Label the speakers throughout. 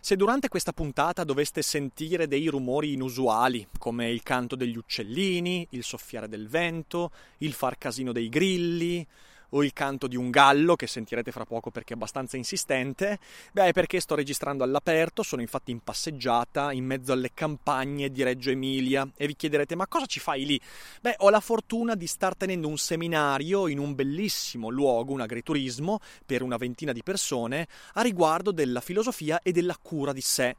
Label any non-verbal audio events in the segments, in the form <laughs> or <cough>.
Speaker 1: Se durante questa puntata doveste sentire dei rumori inusuali, come il canto degli uccellini, il soffiare del vento, il far casino dei grilli, o il canto di un gallo che sentirete fra poco perché è abbastanza insistente, beh è perché sto registrando all'aperto, sono infatti in passeggiata in mezzo alle campagne di Reggio Emilia e vi chiederete ma cosa ci fai lì? Beh ho la fortuna di star tenendo un seminario in un bellissimo luogo, un agriturismo, per una ventina di persone a riguardo della filosofia e della cura di sé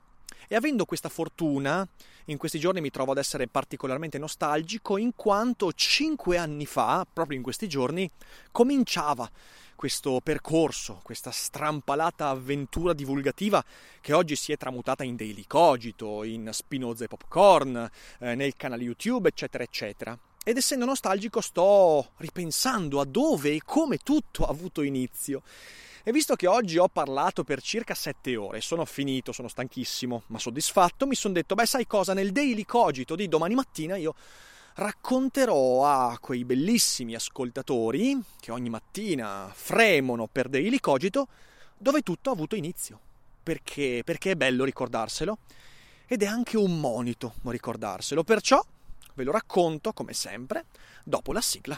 Speaker 1: e avendo questa fortuna, in questi giorni mi trovo ad essere particolarmente nostalgico in quanto cinque anni fa, proprio in questi giorni, cominciava questo percorso, questa strampalata avventura divulgativa che oggi si è tramutata in Daily Cogito, in Spinoza e Popcorn, eh, nel canale YouTube, eccetera, eccetera. Ed essendo nostalgico sto ripensando a dove e come tutto ha avuto inizio. E visto che oggi ho parlato per circa 7 ore, sono finito, sono stanchissimo, ma soddisfatto, mi sono detto, beh sai cosa, nel Daily Cogito di domani mattina io racconterò a quei bellissimi ascoltatori che ogni mattina fremono per Daily Cogito dove tutto ha avuto inizio. Perché? Perché è bello ricordarselo ed è anche un monito ricordarselo. Perciò ve lo racconto, come sempre, dopo la sigla.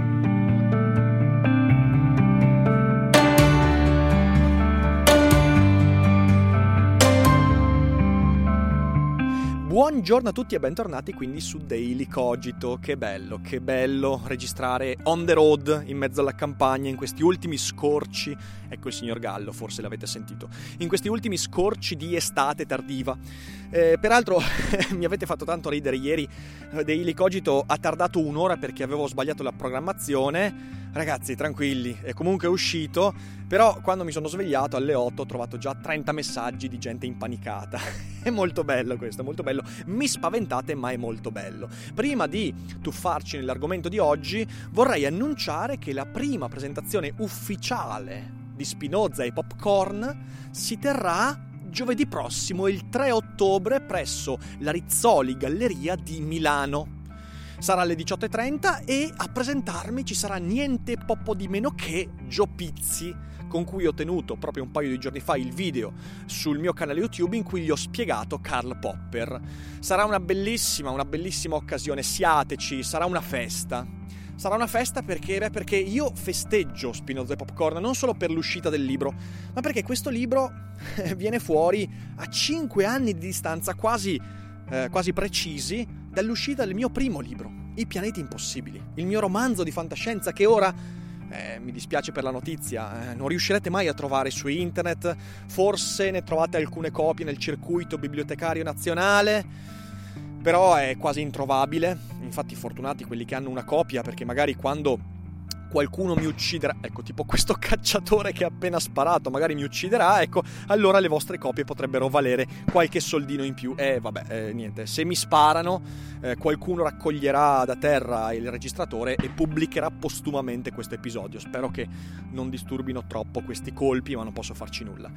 Speaker 1: Buongiorno a tutti e bentornati quindi su Daily Cogito. Che bello, che bello registrare on the road in mezzo alla campagna in questi ultimi scorci. Ecco il signor Gallo, forse l'avete sentito. In questi ultimi scorci di estate tardiva. Eh, peraltro <laughs> mi avete fatto tanto ridere ieri. Eh, Daily Cogito ha tardato un'ora perché avevo sbagliato la programmazione. Ragazzi, tranquilli, è comunque uscito. Però quando mi sono svegliato alle 8 ho trovato già 30 messaggi di gente impanicata. <laughs> è molto bello questo, è molto bello. Mi spaventate, ma è molto bello. Prima di tuffarci nell'argomento di oggi, vorrei annunciare che la prima presentazione ufficiale di Spinoza e Popcorn si terrà giovedì prossimo, il 3 ottobre, presso la Rizzoli Galleria di Milano. Sarà alle 18.30 e a presentarmi ci sarà niente poco di meno che Gio Pizzi, con cui ho tenuto proprio un paio di giorni fa il video sul mio canale YouTube in cui gli ho spiegato Karl Popper. Sarà una bellissima, una bellissima occasione, siateci, sarà una festa. Sarà una festa perché, beh, perché io festeggio Spinoza e Popcorn non solo per l'uscita del libro, ma perché questo libro <laughs> viene fuori a 5 anni di distanza quasi, eh, quasi precisi dall'uscita del mio primo libro, I pianeti impossibili, il mio romanzo di fantascienza che ora eh, mi dispiace per la notizia, eh, non riuscirete mai a trovare su internet, forse ne trovate alcune copie nel circuito bibliotecario nazionale, però è quasi introvabile. Infatti, fortunati quelli che hanno una copia, perché magari quando qualcuno mi ucciderà, ecco, tipo questo <laughs> cacciatore che ha appena sparato, magari mi ucciderà, ecco, allora le vostre copie potrebbero valere qualche soldino in più. E eh, vabbè, eh, niente, se mi sparano, eh, qualcuno raccoglierà da terra il registratore e pubblicherà postumamente questo episodio. Spero che non disturbino troppo questi colpi, ma non posso farci nulla.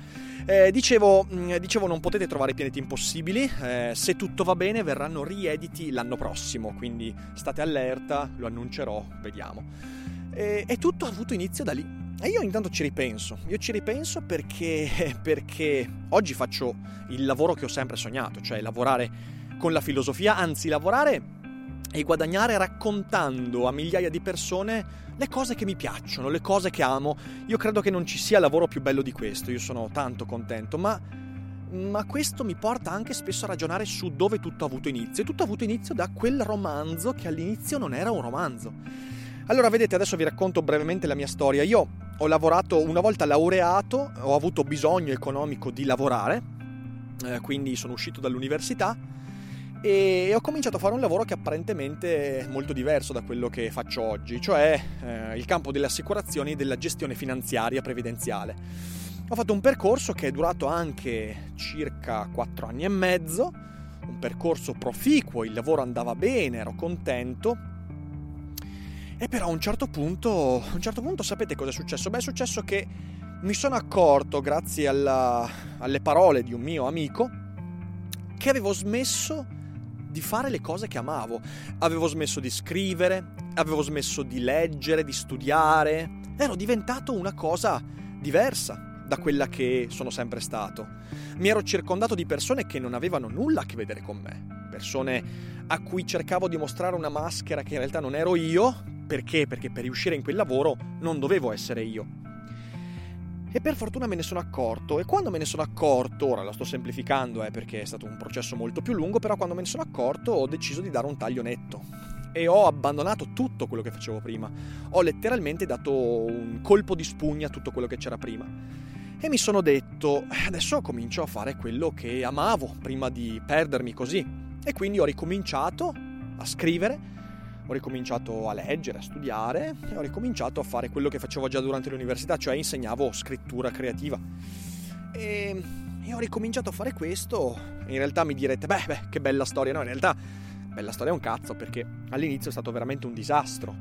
Speaker 1: Eh, dicevo, mm, dicevo, non potete trovare i pianeti impossibili, eh, se tutto va bene verranno riediti l'anno prossimo, quindi state allerta, lo annuncerò, vediamo. E, e tutto ha avuto inizio da lì. E io intanto ci ripenso, io ci ripenso perché, <laughs> perché oggi faccio il lavoro che ho sempre sognato, cioè lavorare con la filosofia, anzi lavorare e guadagnare raccontando a migliaia di persone le cose che mi piacciono, le cose che amo. Io credo che non ci sia lavoro più bello di questo, io sono tanto contento, ma, ma questo mi porta anche spesso a ragionare su dove tutto ha avuto inizio. E tutto ha avuto inizio da quel romanzo che all'inizio non era un romanzo. Allora, vedete, adesso vi racconto brevemente la mia storia. Io ho lavorato una volta laureato, ho avuto bisogno economico di lavorare, eh, quindi sono uscito dall'università e ho cominciato a fare un lavoro che apparentemente è molto diverso da quello che faccio oggi, cioè eh, il campo delle assicurazioni e della gestione finanziaria previdenziale. Ho fatto un percorso che è durato anche circa 4 anni e mezzo, un percorso proficuo, il lavoro andava bene, ero contento. E però a un certo punto, a un certo punto sapete cosa è successo? Beh, è successo che mi sono accorto, grazie alla, alle parole di un mio amico, che avevo smesso di fare le cose che amavo. Avevo smesso di scrivere, avevo smesso di leggere, di studiare. Ero diventato una cosa diversa da quella che sono sempre stato. Mi ero circondato di persone che non avevano nulla a che vedere con me, persone a cui cercavo di mostrare una maschera che in realtà non ero io, perché? Perché per riuscire in quel lavoro non dovevo essere io. E per fortuna me ne sono accorto e quando me ne sono accorto, ora la sto semplificando eh, perché è stato un processo molto più lungo, però quando me ne sono accorto ho deciso di dare un taglio netto e ho abbandonato tutto quello che facevo prima. Ho letteralmente dato un colpo di spugna a tutto quello che c'era prima. E mi sono detto, adesso comincio a fare quello che amavo prima di perdermi così. E quindi ho ricominciato a scrivere ho ricominciato a leggere, a studiare e ho ricominciato a fare quello che facevo già durante l'università, cioè insegnavo scrittura creativa. E, e ho ricominciato a fare questo. In realtà mi direte, beh, beh, che bella storia. No, in realtà, bella storia è un cazzo perché all'inizio è stato veramente un disastro.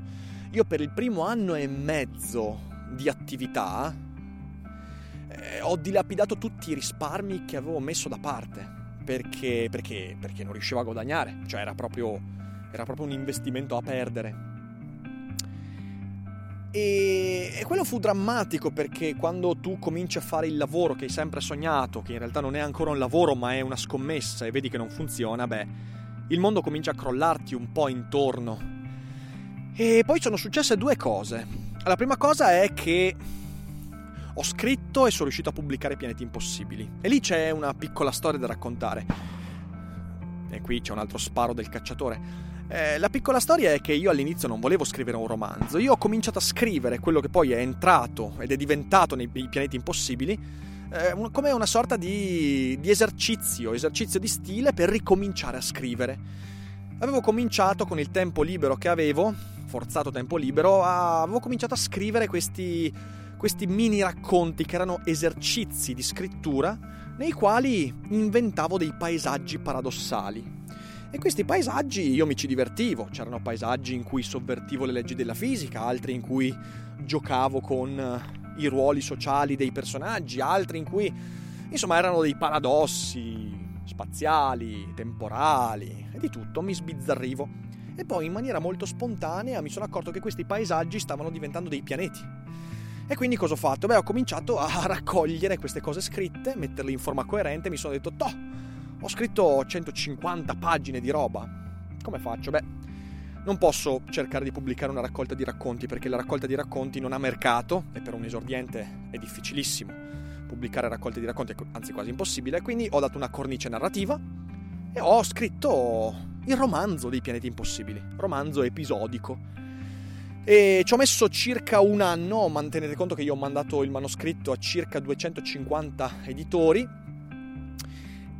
Speaker 1: Io per il primo anno e mezzo di attività eh, ho dilapidato tutti i risparmi che avevo messo da parte perché, perché, perché non riuscivo a guadagnare, cioè era proprio era proprio un investimento a perdere. E, quello fu drammatico perché quando tu cominci a fare il lavoro che hai sempre sognato, che in realtà non è ancora un lavoro ma è una scommessa e vedi che non funziona, beh, il mondo comincia a crollarti un po' intorno. E poi sono successe due cose. La prima cosa è che ho scritto e sono riuscito a pubblicare Pianeti Impossibili. E lì c'è una piccola storia da raccontare. E qui c'è un altro sparo del cacciatore. Eh, la piccola storia è che io all'inizio non volevo scrivere un romanzo, io ho cominciato a scrivere quello che poi è entrato ed è diventato nei pianeti impossibili, eh, come una sorta di, di esercizio, esercizio di stile per ricominciare a scrivere. Avevo cominciato con il tempo libero che avevo, forzato tempo libero, a, avevo cominciato a scrivere questi, questi mini racconti che erano esercizi di scrittura nei quali inventavo dei paesaggi paradossali. E questi paesaggi io mi ci divertivo, c'erano paesaggi in cui sovvertivo le leggi della fisica, altri in cui giocavo con eh, i ruoli sociali dei personaggi, altri in cui insomma erano dei paradossi spaziali, temporali e di tutto, mi sbizzarrivo. E poi in maniera molto spontanea mi sono accorto che questi paesaggi stavano diventando dei pianeti. E quindi cosa ho fatto? Beh, ho cominciato a raccogliere queste cose scritte, metterle in forma coerente, mi sono detto, toh, ho scritto 150 pagine di roba. Come faccio? Beh, non posso cercare di pubblicare una raccolta di racconti perché la raccolta di racconti non ha mercato e per un esordiente è difficilissimo pubblicare raccolte di racconti, anzi quasi impossibile, quindi ho dato una cornice narrativa e ho scritto il romanzo dei pianeti impossibili, romanzo episodico. E ci ho messo circa un anno, mantenete conto che io ho mandato il manoscritto a circa 250 editori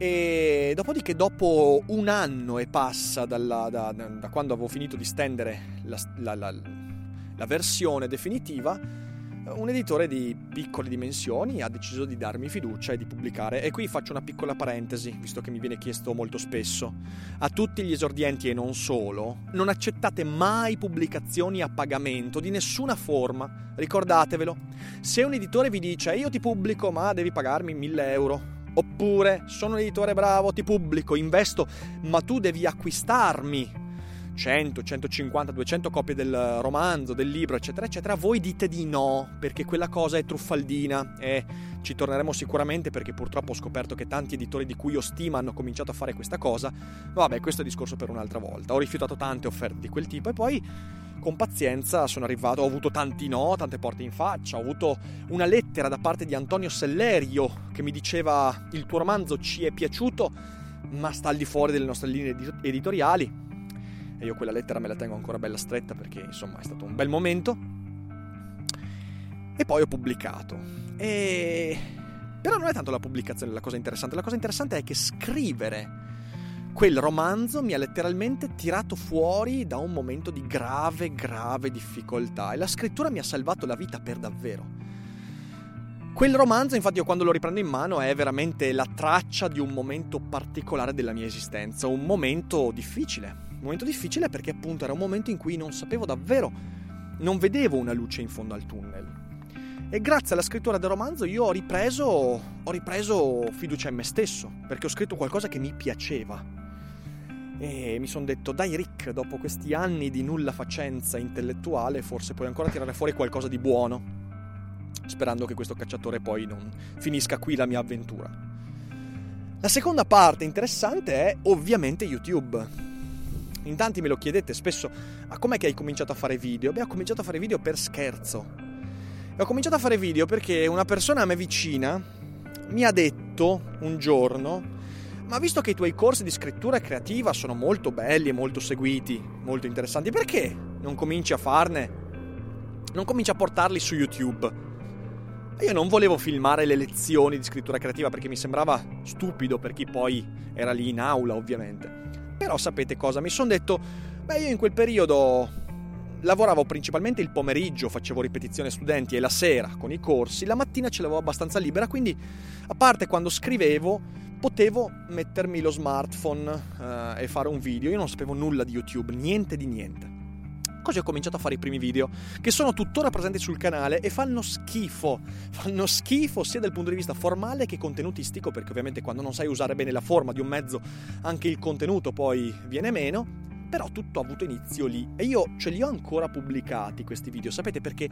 Speaker 1: e dopodiché, dopo un anno e passa dalla, da, da, quando avevo finito di stendere la, la, la, la, versione definitiva, un editore di piccole dimensioni ha deciso di darmi fiducia e di pubblicare. E qui faccio una piccola parentesi, visto che mi viene chiesto molto spesso. A tutti gli esordienti e non solo, non accettate mai pubblicazioni a pagamento di nessuna forma. Ricordatevelo. Se un editore vi dice io ti pubblico ma devi pagarmi 1000 euro, Oppure sono un editore bravo, ti pubblico, investo, ma tu devi acquistarmi 100, 150, 200 copie del romanzo, del libro, eccetera, eccetera, voi dite di no, perché quella cosa è truffaldina e ci torneremo sicuramente perché purtroppo ho scoperto che tanti editori di cui io stima hanno cominciato a fare questa cosa. Vabbè, questo è discorso per un'altra volta. Ho rifiutato tante offerte di quel tipo e poi con pazienza sono arrivato, ho avuto tanti no, tante porte in faccia, ho avuto una lettera da parte di Antonio Sellerio che mi diceva il tuo romanzo ci è piaciuto, ma sta al di fuori delle nostre linee editoriali. E io quella lettera me la tengo ancora bella stretta perché insomma è stato un bel momento. E poi ho pubblicato. E... Però non è tanto la pubblicazione la cosa interessante, la cosa interessante è che scrivere quel romanzo mi ha letteralmente tirato fuori da un momento di grave, grave difficoltà e la scrittura mi ha salvato la vita per davvero. Quel romanzo, infatti, io quando lo riprendo in mano è veramente la traccia di un momento particolare della mia esistenza, un momento difficile. Un momento difficile perché appunto era un momento in cui non sapevo davvero, non vedevo una luce in fondo al tunnel. E grazie alla scrittura del romanzo io ho ripreso, ho ripreso fiducia in me stesso, perché ho scritto qualcosa che mi piaceva. E mi sono detto, dai Rick, dopo questi anni di nulla facenza intellettuale, forse puoi ancora tirare fuori qualcosa di buono sperando che questo cacciatore poi non finisca qui la mia avventura. La seconda parte interessante è ovviamente YouTube. In tanti me lo chiedete spesso, ma com'è che hai cominciato a fare video? Beh, ho cominciato a fare video per scherzo. E ho cominciato a fare video perché una persona a me vicina mi ha detto un giorno, ma visto che i tuoi corsi di scrittura creativa sono molto belli e molto seguiti, molto interessanti, perché non cominci a farne? Non cominci a portarli su YouTube? Io non volevo filmare le lezioni di scrittura creativa perché mi sembrava stupido per chi poi era lì in aula, ovviamente. Però sapete cosa? Mi sono detto, beh, io in quel periodo lavoravo principalmente il pomeriggio, facevo ripetizione studenti e la sera con i corsi, la mattina ce l'avevo abbastanza libera, quindi a parte quando scrivevo potevo mettermi lo smartphone eh, e fare un video. Io non sapevo nulla di YouTube, niente di niente. Così ho cominciato a fare i primi video, che sono tuttora presenti sul canale e fanno schifo. Fanno schifo sia dal punto di vista formale che contenutistico, perché ovviamente quando non sai usare bene la forma di un mezzo, anche il contenuto poi viene meno. Però tutto ha avuto inizio lì e io ce li ho ancora pubblicati questi video, sapete perché?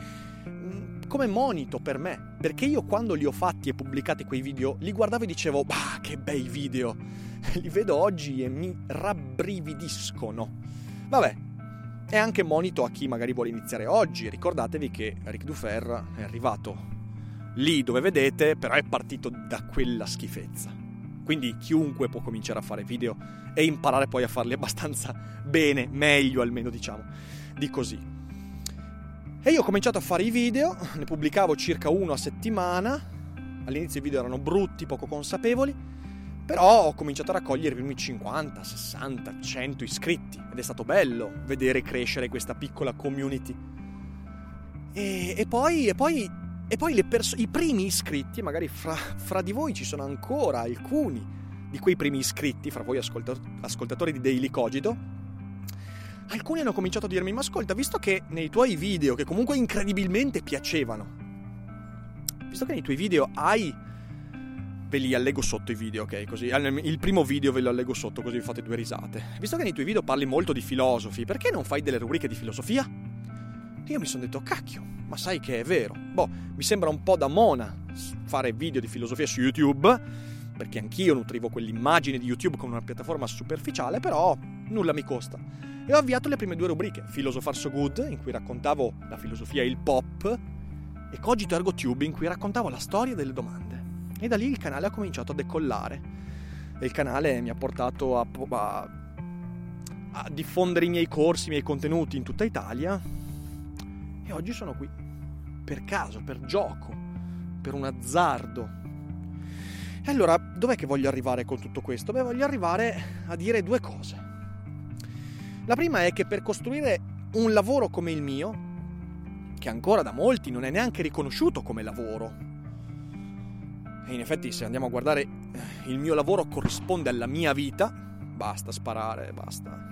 Speaker 1: Come monito per me, perché io quando li ho fatti e pubblicati quei video li guardavo e dicevo, bah, che bei video, <laughs> li vedo oggi e mi rabbrividiscono. Vabbè, e anche monito a chi magari vuole iniziare oggi. Ricordatevi che Ric Dufer è arrivato lì dove vedete, però è partito da quella schifezza. Quindi chiunque può cominciare a fare video e imparare poi a farli <laughs> abbastanza bene, meglio almeno diciamo, di così. E io ho cominciato a fare i video, ne pubblicavo circa uno a settimana, all'inizio i video erano brutti, poco consapevoli, però ho cominciato a raccogliere i primi 50, 60, 100 iscritti ed è stato bello vedere crescere questa piccola community. E, e poi, e poi, e poi perso- i primi iscritti, magari fra, fra, di voi ci sono ancora alcuni di quei primi iscritti, fra voi ascolta- ascoltatori di Daily Cogito, alcuni hanno cominciato a dirmi, ma ascolta, visto che nei tuoi video, che comunque incredibilmente piacevano, visto che nei tuoi video hai ve li allego sotto i video, ok? Così il primo video ve lo allego sotto così vi fate due risate. Visto che nei tuoi video parli molto di filosofi, perché non fai delle rubriche di filosofia? Io mi sono detto, cacchio, ma sai che è vero. Boh, mi sembra un po' da mona fare video di filosofia su YouTube, perché anch'io nutrivo quell'immagine di YouTube con una piattaforma superficiale, però nulla mi costa. E ho avviato le prime due rubriche, Philosopher So Good, in cui raccontavo la filosofia e il pop, e Cogito Ergo Tube, in cui raccontavo la storia delle domande. E da lì il canale ha cominciato a decollare. E il canale mi ha portato a, a, a diffondere i miei corsi, i miei contenuti in tutta Italia. E oggi sono qui. Per caso, per gioco, per un azzardo. E allora, dov'è che voglio arrivare con tutto questo? Beh, voglio arrivare a dire due cose. La prima è che per costruire un lavoro come il mio, che ancora da molti non è neanche riconosciuto come lavoro, e in effetti se andiamo a guardare eh, il mio lavoro corrisponde alla mia vita, basta sparare, basta.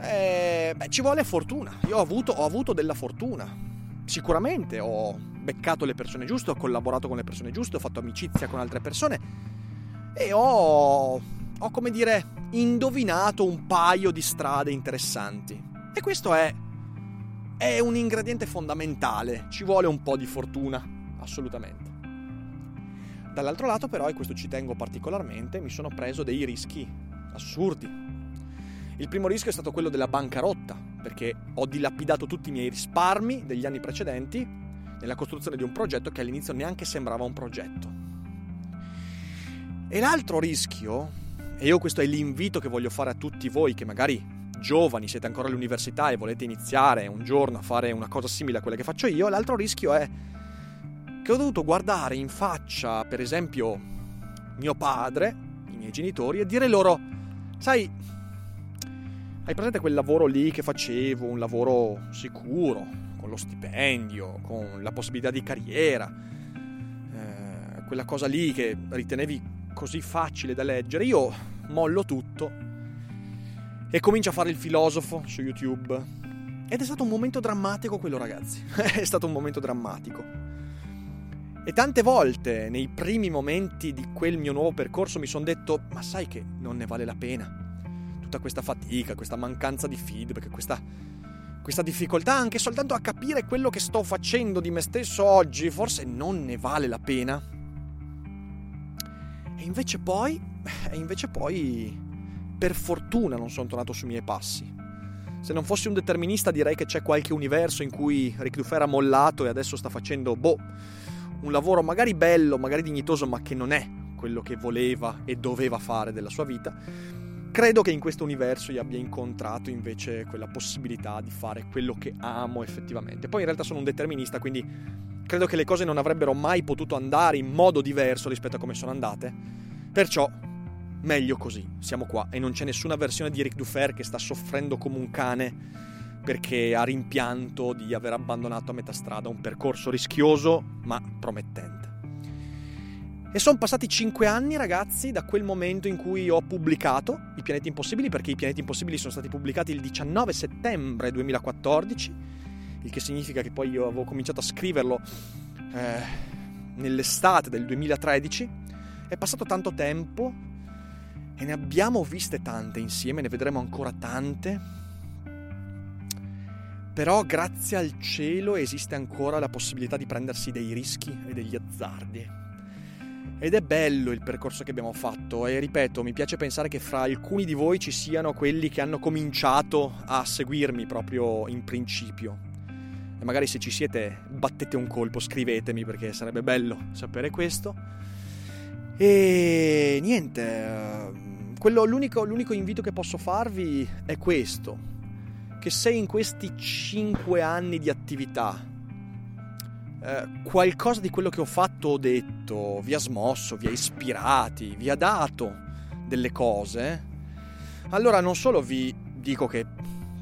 Speaker 1: Eh, beh, ci vuole fortuna. Io ho avuto, ho avuto della fortuna. Sicuramente ho beccato le persone giuste, ho collaborato con le persone giuste, ho fatto amicizia con altre persone e ho, ho come dire, indovinato un paio di strade interessanti. E questo è, è un ingrediente fondamentale. Ci vuole un po' di fortuna, assolutamente. Dall'altro lato però, e questo ci tengo particolarmente, mi sono preso dei rischi assurdi. Il primo rischio è stato quello della bancarotta, perché ho dilapidato tutti i miei risparmi degli anni precedenti nella costruzione di un progetto che all'inizio neanche sembrava un progetto. E l'altro rischio, e io questo è l'invito che voglio fare a tutti voi che magari giovani, siete ancora all'università e volete iniziare un giorno a fare una cosa simile a quella che faccio io, l'altro rischio è che ho dovuto guardare in faccia, per esempio, mio padre, i miei genitori, e dire loro, Sai, hai presente quel lavoro lì che facevo, un lavoro sicuro, con lo stipendio, con la possibilità di carriera, eh, quella cosa lì che ritenevi così facile da leggere, io mollo tutto e comincio a fare il filosofo su YouTube. Ed è stato un momento drammatico quello, ragazzi. <laughs> è stato un momento drammatico. E tante volte nei primi momenti di quel mio nuovo percorso mi sono detto, ma sai che non ne vale la pena? Tutta questa fatica, questa mancanza di feedback, questa, questa difficoltà anche soltanto a capire quello che sto facendo di me stesso oggi, forse non ne vale la pena. E invece poi, e invece poi, per fortuna non sono tornato sui miei passi. Se non fossi un determinista direi che c'è qualche universo in cui Rick Dufer ha mollato e adesso sta facendo, boh, un lavoro magari bello, magari dignitoso, ma che non è quello che voleva e doveva fare della sua vita. Credo che in questo universo io abbia incontrato invece quella possibilità di fare quello che amo effettivamente. Poi in realtà sono un determinista, quindi credo che le cose non avrebbero mai potuto andare in modo diverso rispetto a come sono andate. Perciò, meglio così, siamo qua e non c'è nessuna versione di Rick Dufer che sta soffrendo come un cane perché ha rimpianto di aver abbandonato a metà strada un percorso rischioso ma promettente. E sono passati 5 anni, ragazzi, da quel momento in cui ho pubblicato I Pianeti Impossibili, perché I Pianeti Impossibili sono stati pubblicati il 19 settembre 2014, il che significa che poi io avevo cominciato a scriverlo eh, nell'estate del 2013. È passato tanto tempo e ne abbiamo viste tante insieme, ne vedremo ancora tante. Però grazie al cielo esiste ancora la possibilità di prendersi dei rischi e degli azzardi. Ed è bello il percorso che abbiamo fatto e ripeto, mi piace pensare che fra alcuni di voi ci siano quelli che hanno cominciato a seguirmi proprio in principio. E magari se ci siete battete un colpo, scrivetemi perché sarebbe bello sapere questo. E niente, quello, l'unico, l'unico invito che posso farvi è questo, che se in questi 5 anni di attività eh, qualcosa di quello che ho fatto o detto vi ha smosso, vi ha ispirati, vi ha dato delle cose, allora non solo vi dico che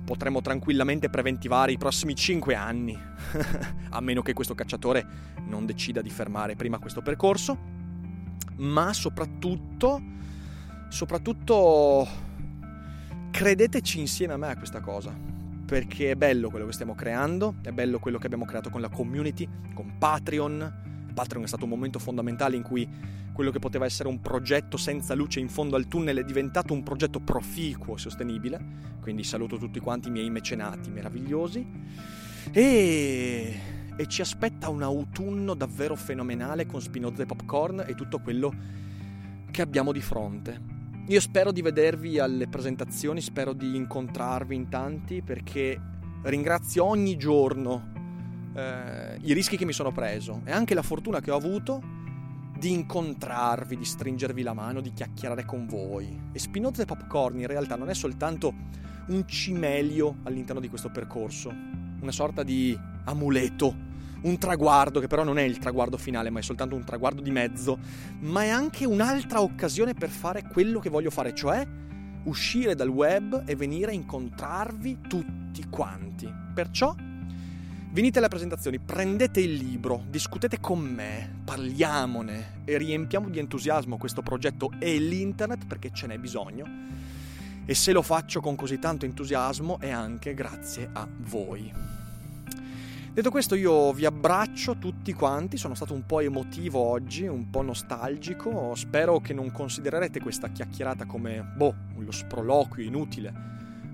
Speaker 1: potremmo tranquillamente preventivare i prossimi 5 anni, <laughs> a meno che questo cacciatore non decida di fermare prima questo percorso, ma soprattutto, soprattutto credeteci insieme a me a questa cosa perché è bello quello che stiamo creando, è bello quello che abbiamo creato con la community, con Patreon. Patreon è stato un momento fondamentale in cui quello che poteva essere un progetto senza luce in fondo al tunnel è diventato un progetto proficuo e sostenibile. Quindi saluto tutti quanti i miei mecenati meravigliosi. E, e ci aspetta un autunno davvero fenomenale con Spinoza e Popcorn e tutto quello che abbiamo di fronte. Io spero di vedervi alle presentazioni, spero di incontrarvi in tanti perché ringrazio ogni giorno eh, i rischi che mi sono preso e anche la fortuna che ho avuto di incontrarvi, di stringervi la mano, di chiacchierare con voi. E Spinoza e Popcorn in realtà non è soltanto un cimelio all'interno di questo percorso, una sorta di amuleto un traguardo che però non è il traguardo finale, ma è soltanto un traguardo di mezzo, ma è anche un'altra occasione per fare quello che voglio fare, cioè uscire dal web e venire a incontrarvi tutti quanti. Perciò venite alle presentazioni, prendete il libro, discutete con me, parliamone e riempiamo di entusiasmo questo progetto e l'internet perché ce n'è bisogno. E se lo faccio con così tanto entusiasmo è anche grazie a voi. Detto questo io vi abbraccio tutti quanti, sono stato un po' emotivo oggi, un po' nostalgico, spero che non considererete questa chiacchierata come, boh, lo sproloquio inutile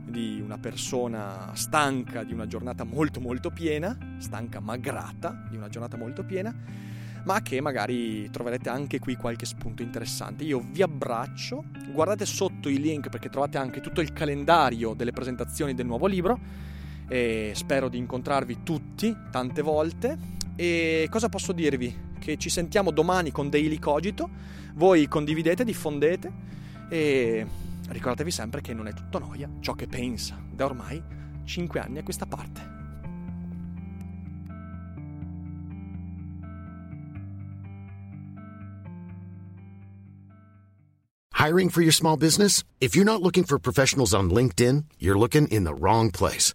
Speaker 1: di una persona stanca di una giornata molto molto piena, stanca ma grata di una giornata molto piena, ma che magari troverete anche qui qualche spunto interessante. Io vi abbraccio, guardate sotto i link perché trovate anche tutto il calendario delle presentazioni del nuovo libro e spero di incontrarvi tutti tante volte. E cosa posso dirvi? Che ci sentiamo domani con Daily Cogito, voi condividete, diffondete e ricordatevi sempre che non è tutto noia ciò che pensa da ormai 5 anni a questa parte.
Speaker 2: Hiring for your small business? If you're not looking for professionals on LinkedIn, you're looking in the wrong place.